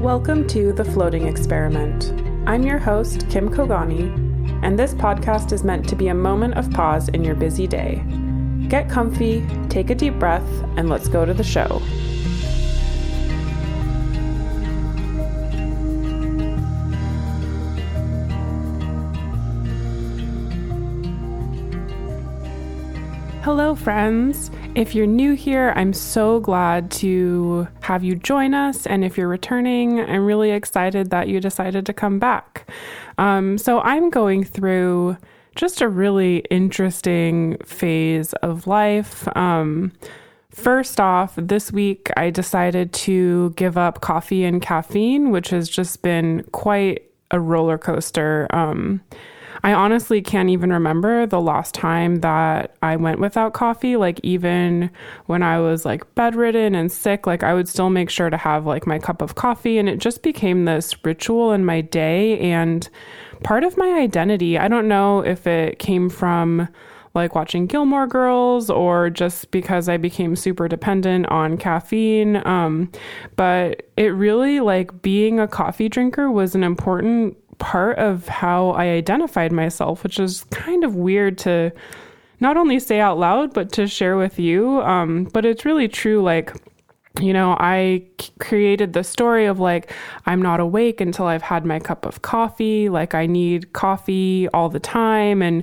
Welcome to The Floating Experiment. I'm your host, Kim Kogani, and this podcast is meant to be a moment of pause in your busy day. Get comfy, take a deep breath, and let's go to the show. Hello, friends. If you're new here, I'm so glad to have you join us. And if you're returning, I'm really excited that you decided to come back. Um, so, I'm going through just a really interesting phase of life. Um, first off, this week I decided to give up coffee and caffeine, which has just been quite a roller coaster. Um, I honestly can't even remember the last time that I went without coffee. Like, even when I was like bedridden and sick, like, I would still make sure to have like my cup of coffee. And it just became this ritual in my day and part of my identity. I don't know if it came from like watching Gilmore Girls or just because I became super dependent on caffeine. Um, but it really like being a coffee drinker was an important part of how I identified myself, which is kind of weird to not only say out loud, but to share with you. Um, but it's really true. Like, you know, I created the story of like, I'm not awake until I've had my cup of coffee. Like, I need coffee all the time. And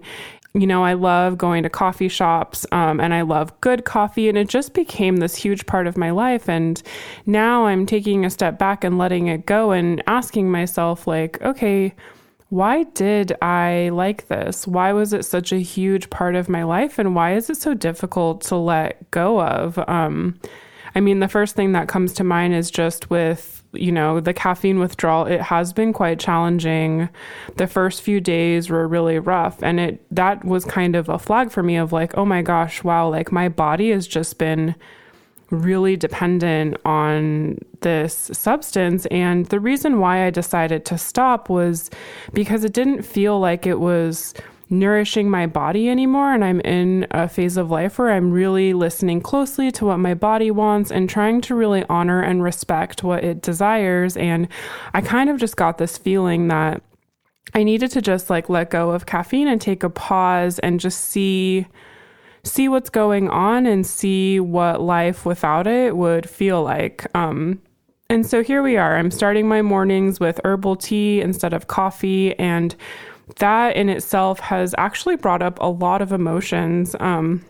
you know, I love going to coffee shops um, and I love good coffee. And it just became this huge part of my life. And now I'm taking a step back and letting it go and asking myself, like, okay, why did I like this? Why was it such a huge part of my life? And why is it so difficult to let go of? Um, I mean, the first thing that comes to mind is just with you know, the caffeine withdrawal, it has been quite challenging. The first few days were really rough. And it that was kind of a flag for me of like, oh my gosh, wow, like my body has just been really dependent on this substance. And the reason why I decided to stop was because it didn't feel like it was nourishing my body anymore. And I'm in a phase of life where I'm really listening closely to what my body wants and trying to really honor and respect what it desires. And I kind of just got this feeling that I needed to just like let go of caffeine and take a pause and just see see what's going on and see what life without it would feel like. Um, and so here we are. I'm starting my mornings with herbal tea instead of coffee and that in itself has actually brought up a lot of emotions. Um,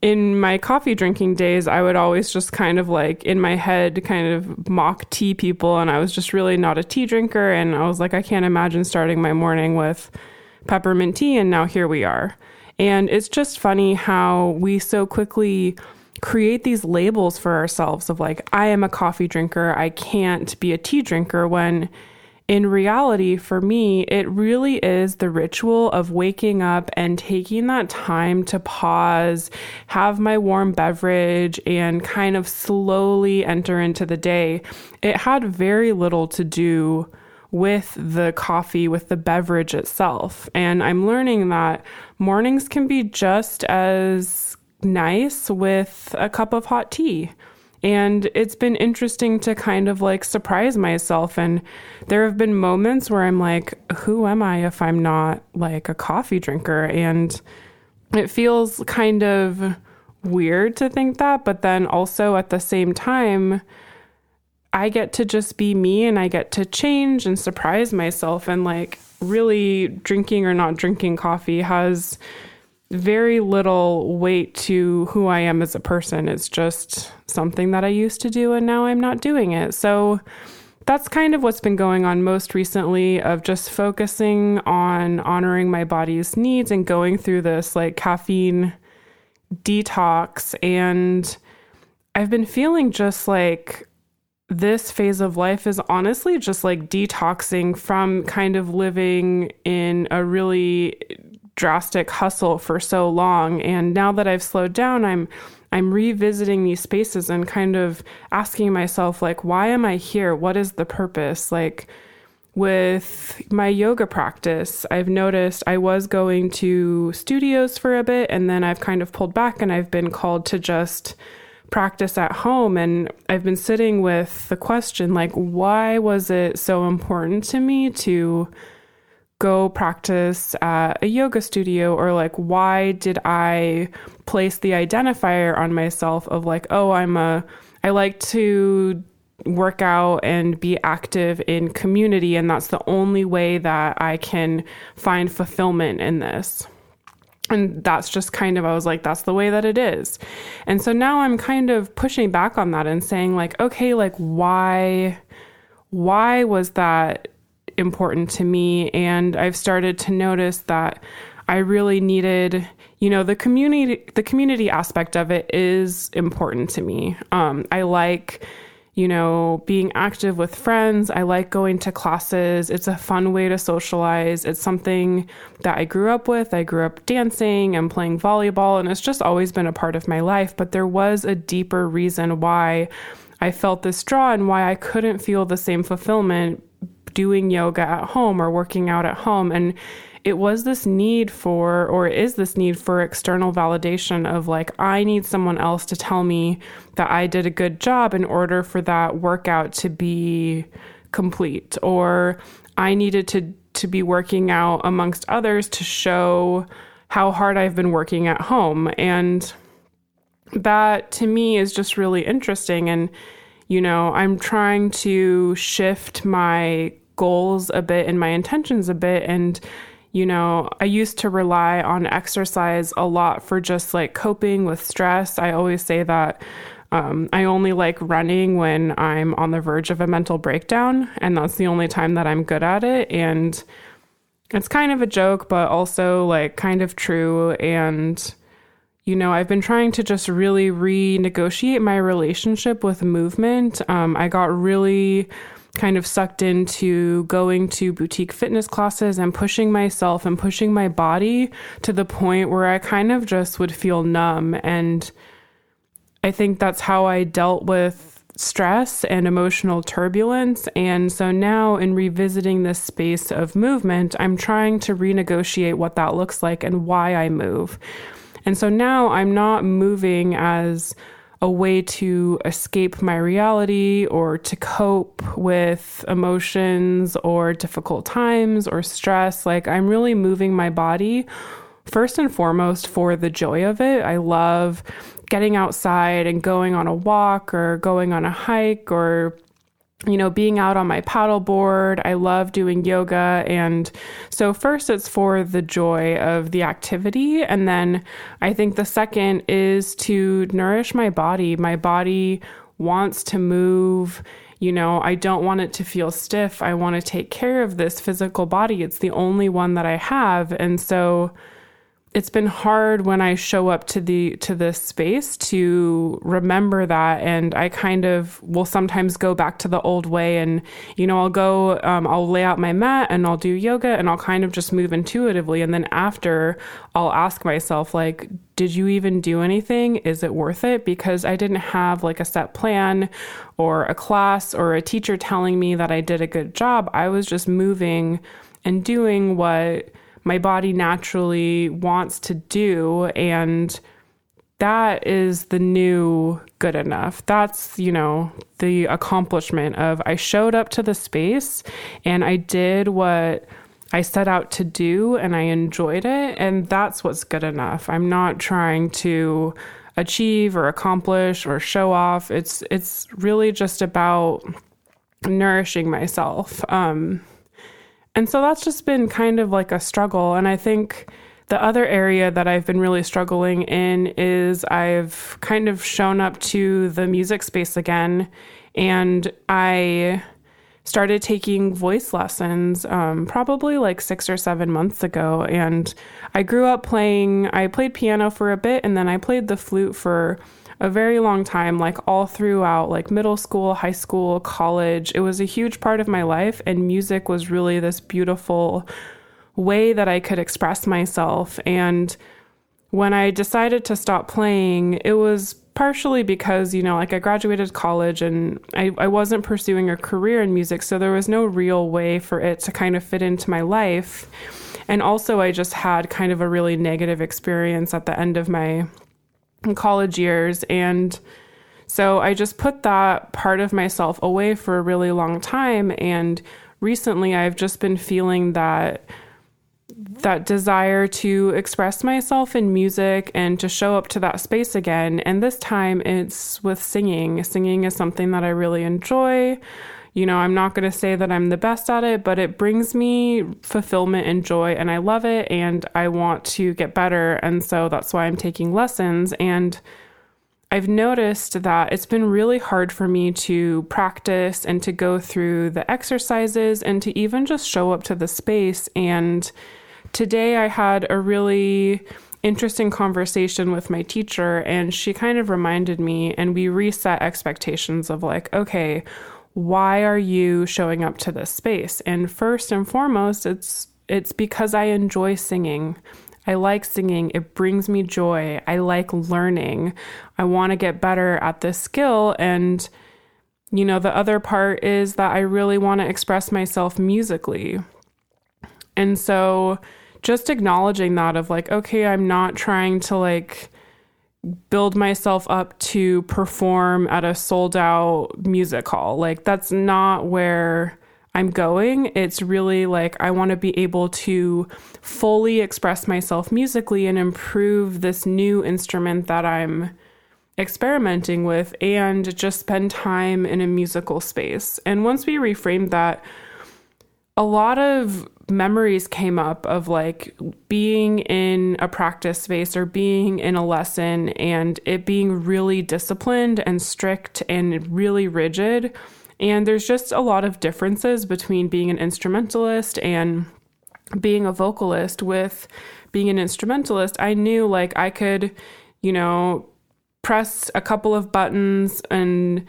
in my coffee drinking days, I would always just kind of like in my head kind of mock tea people, and I was just really not a tea drinker. And I was like, I can't imagine starting my morning with peppermint tea, and now here we are. And it's just funny how we so quickly create these labels for ourselves of like, I am a coffee drinker, I can't be a tea drinker when in reality, for me, it really is the ritual of waking up and taking that time to pause, have my warm beverage, and kind of slowly enter into the day. It had very little to do with the coffee, with the beverage itself. And I'm learning that mornings can be just as nice with a cup of hot tea. And it's been interesting to kind of like surprise myself. And there have been moments where I'm like, who am I if I'm not like a coffee drinker? And it feels kind of weird to think that. But then also at the same time, I get to just be me and I get to change and surprise myself. And like, really, drinking or not drinking coffee has very little weight to who I am as a person. It's just something that I used to do and now I'm not doing it. So that's kind of what's been going on most recently of just focusing on honoring my body's needs and going through this like caffeine detox and I've been feeling just like this phase of life is honestly just like detoxing from kind of living in a really drastic hustle for so long. And now that I've slowed down I'm I'm revisiting these spaces and kind of asking myself like why am I here? What is the purpose? Like with my yoga practice I've noticed I was going to studios for a bit and then I've kind of pulled back and I've been called to just practice at home. And I've been sitting with the question like, why was it so important to me to go practice at a yoga studio? Or like, why did I place the identifier on myself of like, oh, I'm a, I like to work out and be active in community. And that's the only way that I can find fulfillment in this and that's just kind of i was like that's the way that it is and so now i'm kind of pushing back on that and saying like okay like why why was that important to me and i've started to notice that i really needed you know the community the community aspect of it is important to me um, i like you know, being active with friends. I like going to classes. It's a fun way to socialize. It's something that I grew up with. I grew up dancing and playing volleyball, and it's just always been a part of my life. But there was a deeper reason why I felt this draw and why I couldn't feel the same fulfillment doing yoga at home or working out at home. And it was this need for, or is this need for external validation of like, I need someone else to tell me that I did a good job in order for that workout to be complete. Or I needed to, to be working out amongst others to show how hard I've been working at home. And that to me is just really interesting. And, you know, I'm trying to shift my goals a bit and my intentions a bit and you know, I used to rely on exercise a lot for just like coping with stress. I always say that um, I only like running when I'm on the verge of a mental breakdown, and that's the only time that I'm good at it. And it's kind of a joke, but also like kind of true. And, you know, I've been trying to just really renegotiate my relationship with movement. Um, I got really kind of sucked into going to boutique fitness classes and pushing myself and pushing my body to the point where I kind of just would feel numb. And I think that's how I dealt with stress and emotional turbulence. And so now, in revisiting this space of movement, I'm trying to renegotiate what that looks like and why I move. And so now I'm not moving as a way to escape my reality or to cope with emotions or difficult times or stress. Like, I'm really moving my body first and foremost for the joy of it. I love getting outside and going on a walk or going on a hike or you know, being out on my paddleboard. I love doing yoga. And so, first, it's for the joy of the activity. And then I think the second is to nourish my body. My body wants to move. You know, I don't want it to feel stiff. I want to take care of this physical body. It's the only one that I have. And so, it's been hard when I show up to the to this space to remember that, and I kind of will sometimes go back to the old way, and you know I'll go, um, I'll lay out my mat and I'll do yoga, and I'll kind of just move intuitively, and then after I'll ask myself like, did you even do anything? Is it worth it? Because I didn't have like a set plan or a class or a teacher telling me that I did a good job. I was just moving and doing what my body naturally wants to do. And that is the new good enough. That's, you know, the accomplishment of I showed up to the space and I did what I set out to do and I enjoyed it. And that's what's good enough. I'm not trying to achieve or accomplish or show off. It's it's really just about nourishing myself. Um, and so that's just been kind of like a struggle. And I think the other area that I've been really struggling in is I've kind of shown up to the music space again. And I started taking voice lessons um, probably like six or seven months ago. And I grew up playing, I played piano for a bit and then I played the flute for a very long time, like all throughout, like middle school, high school, college. It was a huge part of my life, and music was really this beautiful way that I could express myself. And when I decided to stop playing, it was partially because, you know, like I graduated college and I, I wasn't pursuing a career in music, so there was no real way for it to kind of fit into my life. And also, I just had kind of a really negative experience at the end of my college years and So I just put that part of myself away for a really long time. And recently I've just been feeling that that desire to express myself in music and to show up to that space again. And this time it's with singing. Singing is something that I really enjoy. You know, I'm not going to say that I'm the best at it, but it brings me fulfillment and joy, and I love it, and I want to get better. And so that's why I'm taking lessons. And I've noticed that it's been really hard for me to practice and to go through the exercises and to even just show up to the space. And today I had a really interesting conversation with my teacher, and she kind of reminded me, and we reset expectations of like, okay, why are you showing up to this space? And first and foremost, it's it's because I enjoy singing. I like singing. It brings me joy. I like learning. I want to get better at this skill and you know, the other part is that I really want to express myself musically. And so just acknowledging that of like, okay, I'm not trying to like build myself up to perform at a sold out music hall. Like, that's not where I'm going. It's really like I want to be able to fully express myself musically and improve this new instrument that I'm experimenting with and just spend time in a musical space. And once we reframed that, a lot of memories came up of like being in a practice space or being in a lesson and it being really disciplined and strict and really rigid. And there's just a lot of differences between being an instrumentalist and being a vocalist. With being an instrumentalist, I knew like I could, you know, press a couple of buttons and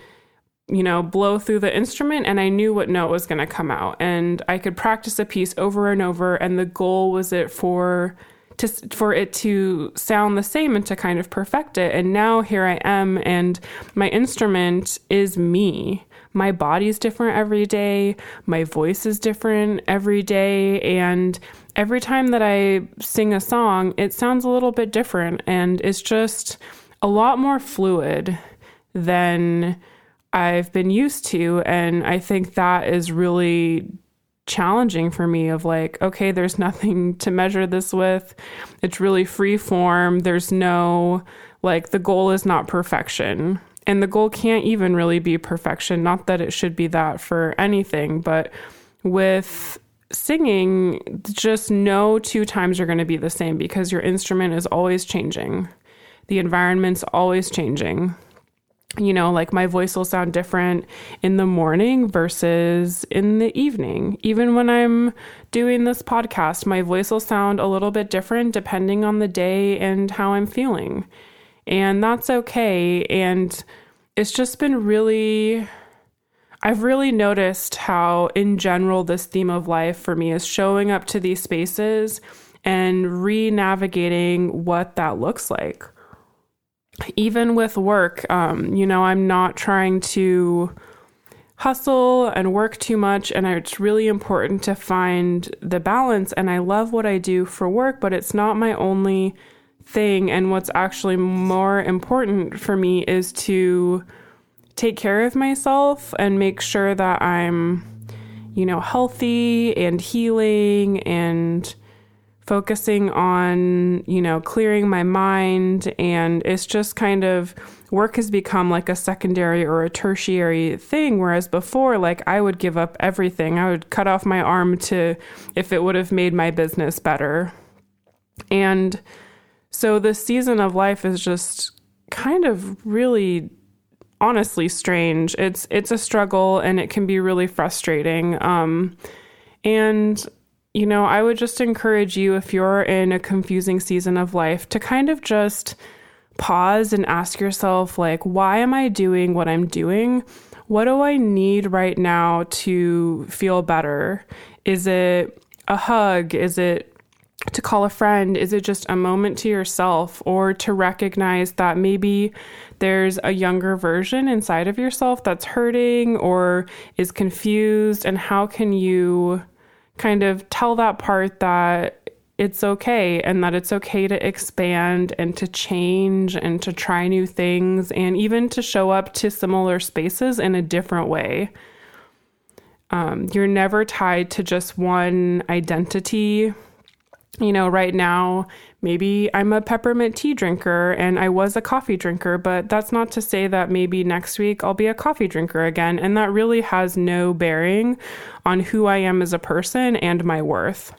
you know, blow through the instrument and I knew what note was going to come out. And I could practice a piece over and over and the goal was it for to for it to sound the same and to kind of perfect it. And now here I am and my instrument is me. My body's different every day, my voice is different every day and every time that I sing a song, it sounds a little bit different and it's just a lot more fluid than I've been used to. And I think that is really challenging for me of like, okay, there's nothing to measure this with. It's really free form. There's no, like, the goal is not perfection. And the goal can't even really be perfection. Not that it should be that for anything, but with singing, just no two times are going to be the same because your instrument is always changing. The environment's always changing you know, like my voice will sound different in the morning versus in the evening. Even when I'm doing this podcast, my voice will sound a little bit different depending on the day and how I'm feeling. And that's okay. And it's just been really, I've really noticed how, in general, this theme of life for me is showing up to these spaces and re navigating what that looks like even with work, um, you know, I'm not trying to hustle and work too much. And it's really important to find the balance. And I love what I do for work, but it's not my only thing. And what's actually more important for me is to take care of myself and make sure that I'm, you know, healthy and healing and focusing on, you know, clearing my mind. And it's just kind of work has become like a secondary or a tertiary thing. Whereas before, like I would give up everything, I would cut off my arm to if it would have made my business better. And so this season of life is just kind of really honestly strange. It's it's a struggle and it can be really frustrating. Um, and you know, I would just encourage you if you're in a confusing season of life to kind of just pause and ask yourself, like, why am I doing what I'm doing? What do I need right now to feel better? Is it a hug? Is it to call a friend? Is it just a moment to yourself or to recognize that maybe there's a younger version inside of yourself that's hurting or is confused? And how can you kind of tell that part that it's okay and that it's okay to expand and to change and to try new things and even to show up to similar spaces in a different way. Um, you're never tied to just one identity. You know, right now, maybe I'm a peppermint tea drinker and I was a coffee drinker, but that's not to say that maybe next week I'll be a coffee drinker again. And that really has no bearing on who I am as a person and my worth.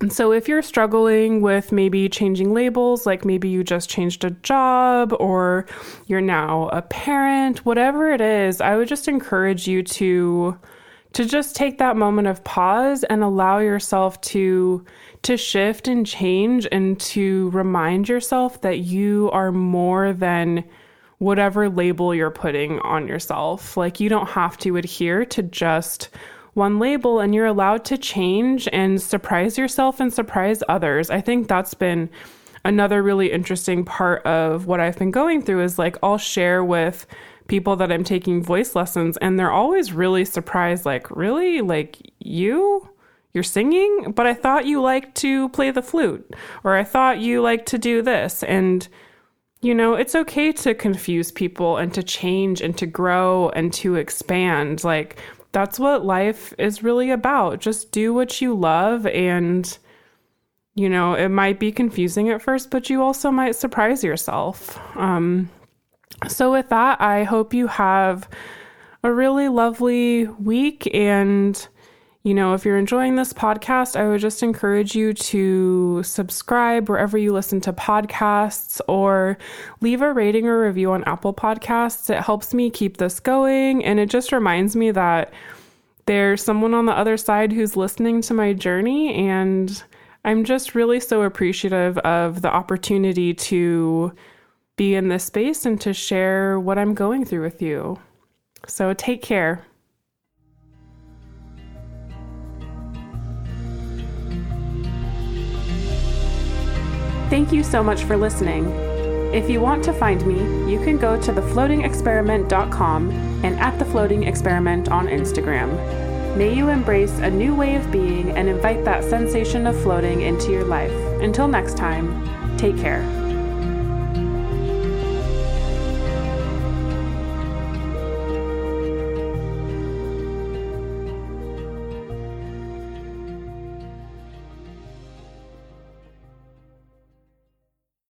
And so, if you're struggling with maybe changing labels, like maybe you just changed a job or you're now a parent, whatever it is, I would just encourage you to to just take that moment of pause and allow yourself to to shift and change and to remind yourself that you are more than whatever label you're putting on yourself. Like you don't have to adhere to just one label and you're allowed to change and surprise yourself and surprise others. I think that's been another really interesting part of what I've been going through is like I'll share with people that I'm taking voice lessons and they're always really surprised like, "Really? Like you?" you're singing, but I thought you liked to play the flute, or I thought you liked to do this. And, you know, it's okay to confuse people and to change and to grow and to expand. Like, that's what life is really about. Just do what you love and you know, it might be confusing at first, but you also might surprise yourself. Um, so, with that, I hope you have a really lovely week. And, you know, if you're enjoying this podcast, I would just encourage you to subscribe wherever you listen to podcasts or leave a rating or review on Apple Podcasts. It helps me keep this going. And it just reminds me that there's someone on the other side who's listening to my journey. And I'm just really so appreciative of the opportunity to be in this space and to share what I'm going through with you. So take care. Thank you so much for listening. If you want to find me, you can go to thefloatingexperiment.com and at the floating experiment on Instagram. May you embrace a new way of being and invite that sensation of floating into your life. Until next time, take care.